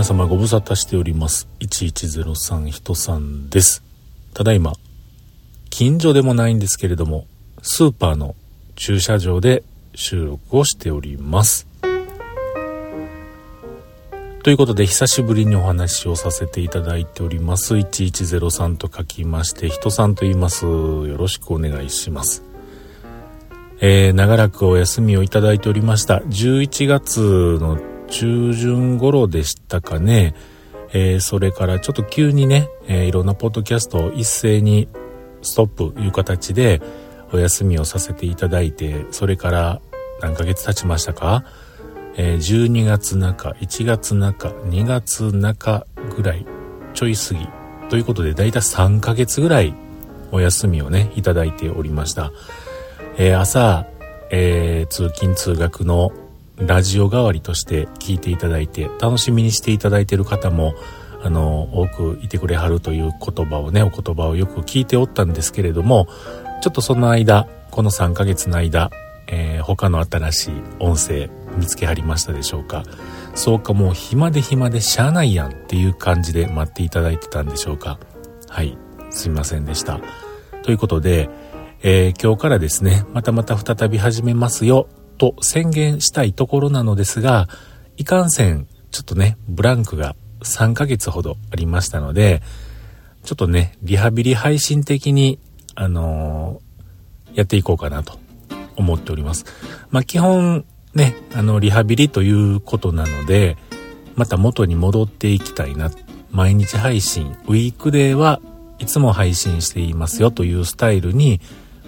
皆様ご無沙汰しております。1103人さんです。ただいま近所でもないんですけれどもスーパーの駐車場で収録をしております。ということで久しぶりにお話をさせていただいております。1103と書きまして人さんと言います。よろしくお願いします。えー、長らくお休みをいただいておりました。11月の中旬頃でしたかね、えー、それからちょっと急にね、えー、いろんなポッドキャストを一斉にストップいう形でお休みをさせていただいてそれから何ヶ月経ちましたか？えー、12月中、1月中、2月中ぐらい、ちょい過ぎ。ということで、だいたい3ヶ月ぐらいお休みをね、いただいておりました。え、朝、え、通勤通学のラジオ代わりとして聞いていただいて、楽しみにしていただいている方も、あの、多くいてくれはるという言葉をね、お言葉をよく聞いておったんですけれども、ちょっとその間、この3ヶ月の間、えー、他の新しい音声見つけはりましたでしょうか？そうかもう暇で暇でしゃあないやんっていう感じで待っていただいてたんでしょうか？はいすみませんでした。ということで、えー、今日からですねまたまた再び始めますよ。と宣言したいところなのですがいかんせんちょっとねブランクが3ヶ月ほどありましたのでちょっとねリハビリ配信的にあのー、やっていこうかなと思っております。まあ、基本ね、あの、リハビリということなので、また元に戻っていきたいな。毎日配信、ウィークデーはいつも配信していますよというスタイルに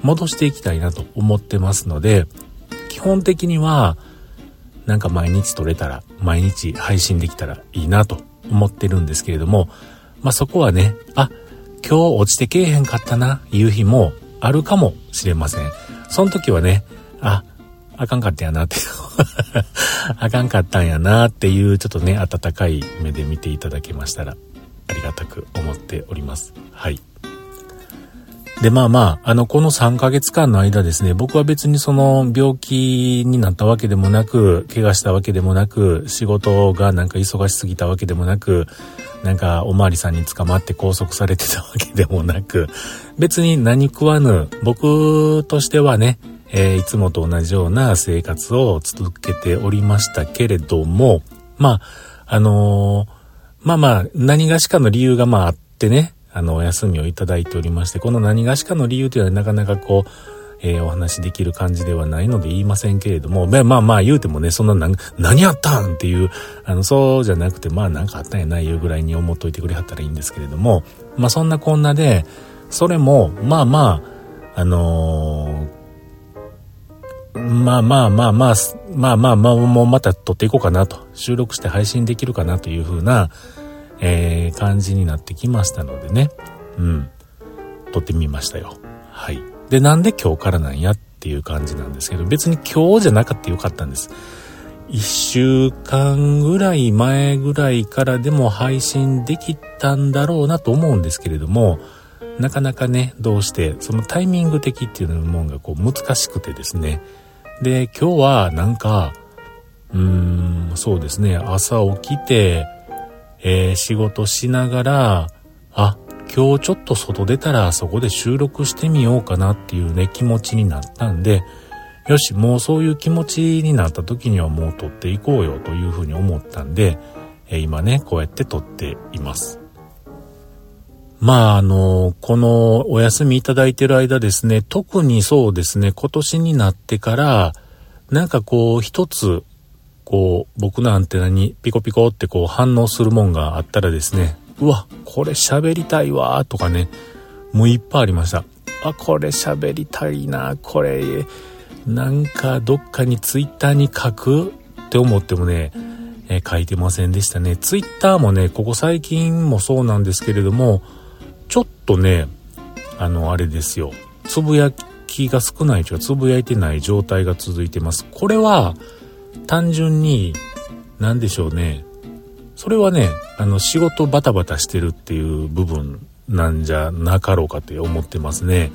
戻していきたいなと思ってますので、基本的には、なんか毎日撮れたら、毎日配信できたらいいなと思ってるんですけれども、まあ、そこはね、あ、今日落ちてけえへんかったな、いう日もあるかもしれません。その時はね、あ、あかんかったやなって あかんかったんやなっていう、ちょっとね、温かい目で見ていただけましたら、ありがたく思っております。はい。で、まあまあ、あの、この3ヶ月間の間ですね、僕は別にその病気になったわけでもなく、怪我したわけでもなく、仕事がなんか忙しすぎたわけでもなく、なんかおまわりさんに捕まって拘束されてたわけでもなく、別に何食わぬ、僕としてはね、えー、いつもと同じような生活を続けておりましたけれども、まあ、あのー、まあまあ、何がしかの理由がまああってね、あの、お休みをいただいておりまして、この何がしかの理由というのはなかなかこう、えー、お話できる感じではないので言いませんけれども、まあまあ言うてもね、そんな何、何あったんっていう、あの、そうじゃなくて、まあなんかあったんやないいうぐらいに思っといてくれはったらいいんですけれども、まあそんなこんなで、それも、まあまあ、あのー、まあまあまあまあ、まあまあまあ、もうまた撮っていこうかなと、収録して配信できるかなというふうな、えー、感じになってきましたのでね、うん、撮ってみましたよ。はい。で、なんで今日からなんやっていう感じなんですけど、別に今日じゃなかったよかったんです。一週間ぐらい前ぐらいからでも配信できたんだろうなと思うんですけれども、なかなかね、どうして、そのタイミング的っていうもんがこう難しくてですね。で、今日はなんか、うーん、そうですね、朝起きて、えー、仕事しながら、あ、今日ちょっと外出たらそこで収録してみようかなっていうね、気持ちになったんで、よし、もうそういう気持ちになった時にはもう撮っていこうよというふうに思ったんで、え今ね、こうやって撮っています。まあ、あの、このお休みいただいてる間ですね、特にそうですね、今年になってから、なんかこう、一つ、こう、僕のアンテナにピコピコってこう反応するもんがあったらですね、うわ、これ喋りたいわ、とかね、もういっぱいありました。あ、これ喋りたいな、これ、なんかどっかにツイッターに書く？って思ってもね、えー、書いてませんでしたね。ツイッターもね、ここ最近もそうなんですけれども、ちょっとね、あの、あれですよ。つぶやきが少ないというか、つぶやいてない状態が続いてます。これは、単純に、何でしょうね。それはね、あの、仕事バタバタしてるっていう部分なんじゃなかろうかって思ってますね。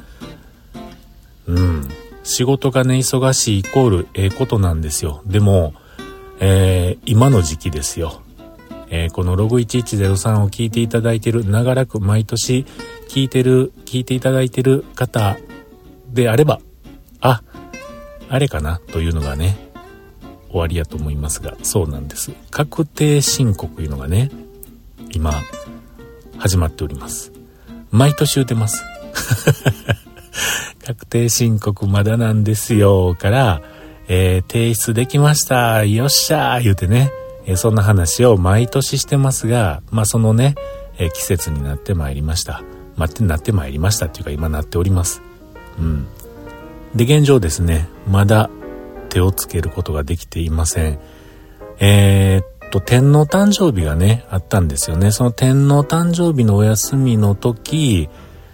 うん。仕事がね、忙しいイコールええことなんですよ。でも、えー、今の時期ですよ。えー、このログ1103を聞いていただいてる、長らく毎年聞いてる、聞いていただいてる方であれば、あ、あれかなというのがね、終わりやと思いますが、そうなんです。確定申告というのがね、今、始まっております。毎年言うてます。確定申告まだなんですよ、から、えー、提出できました、よっしゃー言うてね、えー、そんな話を毎年してますが、まあそのね、えー、季節になってまいりました。待ってなってまいりましたっていうか今なっております。うん。で、現状ですね、まだ手をつけることができていません。えー、っと、天皇誕生日がね、あったんですよね。その天皇誕生日のお休みの時、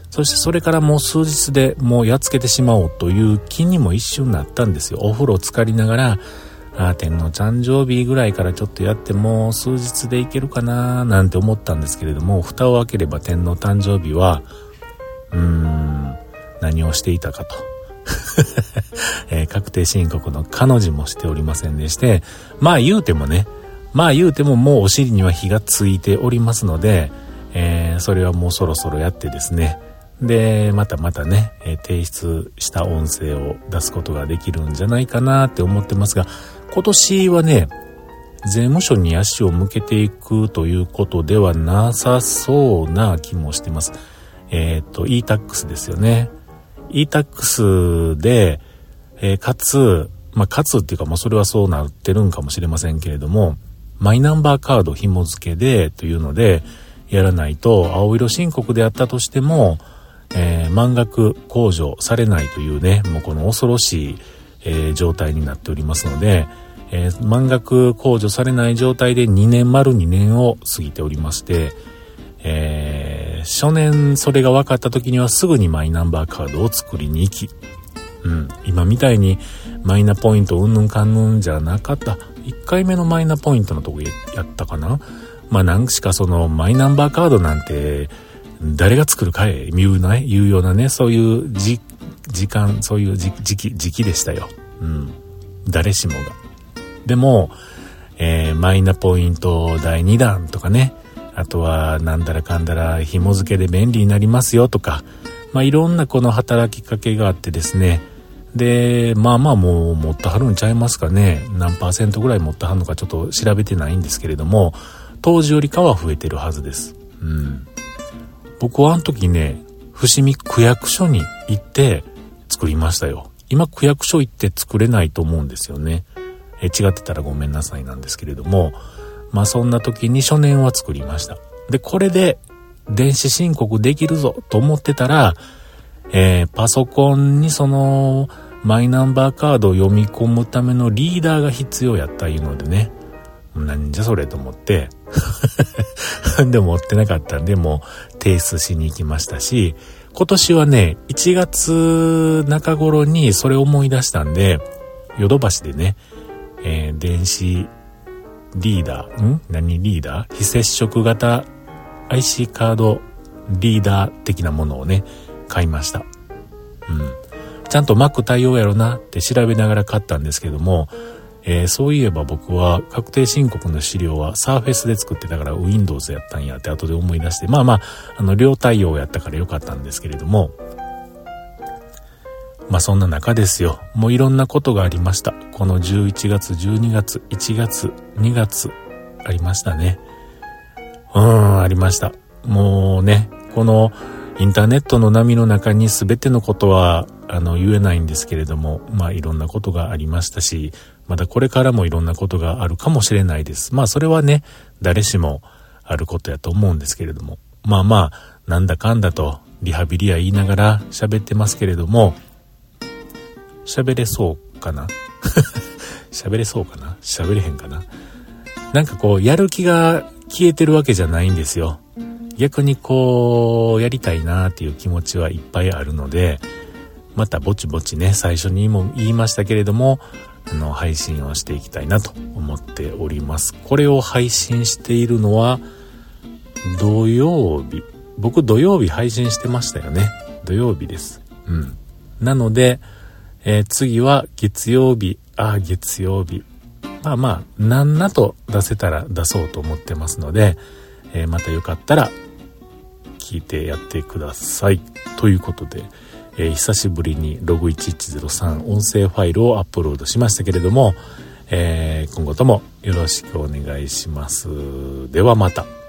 そしてそれからもう数日でもうやっつけてしまおうという気にも一瞬なったんですよ。お風呂浸かりながら、あ天皇誕生日ぐらいからちょっとやってもう数日でいけるかななんて思ったんですけれども、蓋を開ければ天皇誕生日は、うーん、何をしていたかと。えー、確定申告の彼女もしておりませんでして、まあ言うてもね、まあ言うてももうお尻には火がついておりますので、えー、それはもうそろそろやってですね、で、またまたね、えー、提出した音声を出すことができるんじゃないかなって思ってますが、今年はね、税務署に足を向けていくということではなさそうな気もしてます。えっ、ー、と、e-tax ですよね。e-tax で、えー、かつ、まあ、かつっていうかもうそれはそうなってるんかもしれませんけれども、マイナンバーカード紐付けでというので、やらないと、青色申告であったとしても、えー、満額控除されないというね、もうこの恐ろしい、えー、状態になっておりますので、えー、満額控除されない状態で2年丸2年を過ぎておりまして、えー、初年それが分かった時にはすぐにマイナンバーカードを作りに行き、うん、今みたいにマイナポイントうんぬんかんぬんじゃなかった。1回目のマイナポイントのとこやったかなまあ何しかそのマイナンバーカードなんて、誰が作るかへ言うない、言うようなね、そういう、時間、そういう時期、時期でしたよ。うん。誰しもが。でも、えー、マイナポイント第2弾とかね、あとは、なんだらかんだら紐付けで便利になりますよとか、まあ、いろんなこの働きかけがあってですね、で、まあまあもう持ってはるんちゃいますかね。何パーセントぐらい持ってはるのかちょっと調べてないんですけれども、当時よりかは増えてるはずです。うん。僕はあの時ね、伏見区役所に行って作りましたよ。今区役所行って作れないと思うんですよね。え違ってたらごめんなさいなんですけれども、まあそんな時に初年は作りました。で、これで電子申告できるぞと思ってたら、えー、パソコンにそのマイナンバーカードを読み込むためのリーダーが必要やったいうのでね、なんじゃそれと思って、でも持ってなかったんで、もう提出しに行きましたし、今年はね、1月中頃にそれを思い出したんで、ヨドバシでね、えー、電子リーダー、ん？何リーダー？非接触型 IC カードリーダー的なものをね、買いました。うん。ちゃんと Mac 対応やろなって調べながら買ったんですけども、えー、そういえば僕は確定申告の資料は Surface で作ってたから Windows やったんやって後で思い出して、まあまあ、あの、両対応やったからよかったんですけれども、まあそんな中ですよ。もういろんなことがありました。この11月、12月、1月、2月、ありましたね。うーん、ありました。もうね、このインターネットの波の中に全てのことは、あの、言えないんですけれども、まあいろんなことがありましたし、まだこれからもいろんなことがあるかもしれないです。まあそれはね、誰しもあることやと思うんですけれども。まあまあ、なんだかんだとリハビリや言いながら喋ってますけれども、喋れそうかな？喋れそうかな？喋れへんかな？なんかこう、やる気が消えてるわけじゃないんですよ。逆にこう、やりたいなっていう気持ちはいっぱいあるので、またぼちぼちね、最初にも言いましたけれども、あの、配信をしていきたいなと思っております。これを配信しているのは、土曜日。僕土曜日配信してましたよね。土曜日です。うん。なので、えー、次は月曜日。ああ、月曜日。まあまあ、なんなと出せたら出そうと思ってますので、えー、またよかったら聞いてやってください。ということで、えー、久しぶりにログ1103音声ファイルをアップロードしましたけれども、えー、今後ともよろしくお願いします。ではまた。